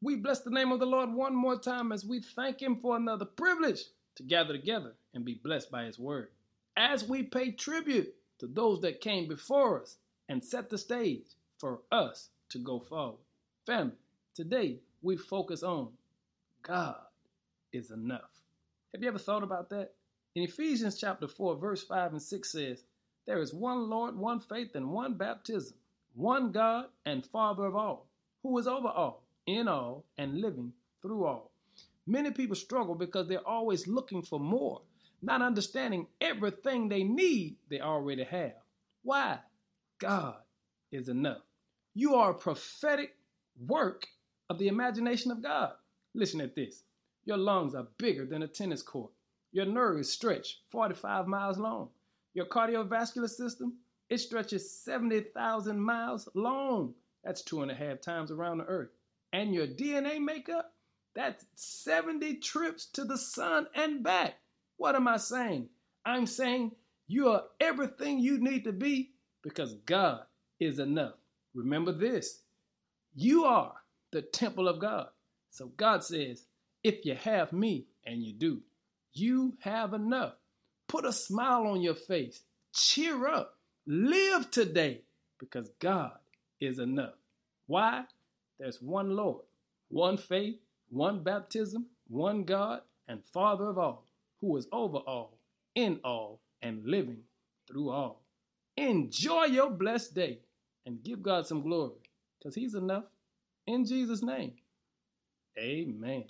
We bless the name of the Lord one more time as we thank Him for another privilege to gather together and be blessed by His word. As we pay tribute to those that came before us and set the stage for us to go forward. Family, today we focus on God is enough. Have you ever thought about that? In Ephesians chapter 4, verse 5 and 6 says, There is one Lord, one faith, and one baptism, one God and Father of all, who is over all in all, and living through all. Many people struggle because they're always looking for more, not understanding everything they need they already have. Why? God is enough. You are a prophetic work of the imagination of God. Listen at this. Your lungs are bigger than a tennis court. Your nerves stretch 45 miles long. Your cardiovascular system, it stretches 70,000 miles long. That's two and a half times around the earth and your DNA makeup, that's 70 trips to the sun and back. What am I saying? I'm saying you are everything you need to be because God is enough. Remember this you are the temple of God. So God says, if you have me, and you do, you have enough. Put a smile on your face. Cheer up. Live today because God is enough. Why? There's one Lord, one faith, one baptism, one God, and Father of all, who is over all, in all, and living through all. Enjoy your blessed day and give God some glory because He's enough. In Jesus' name, amen.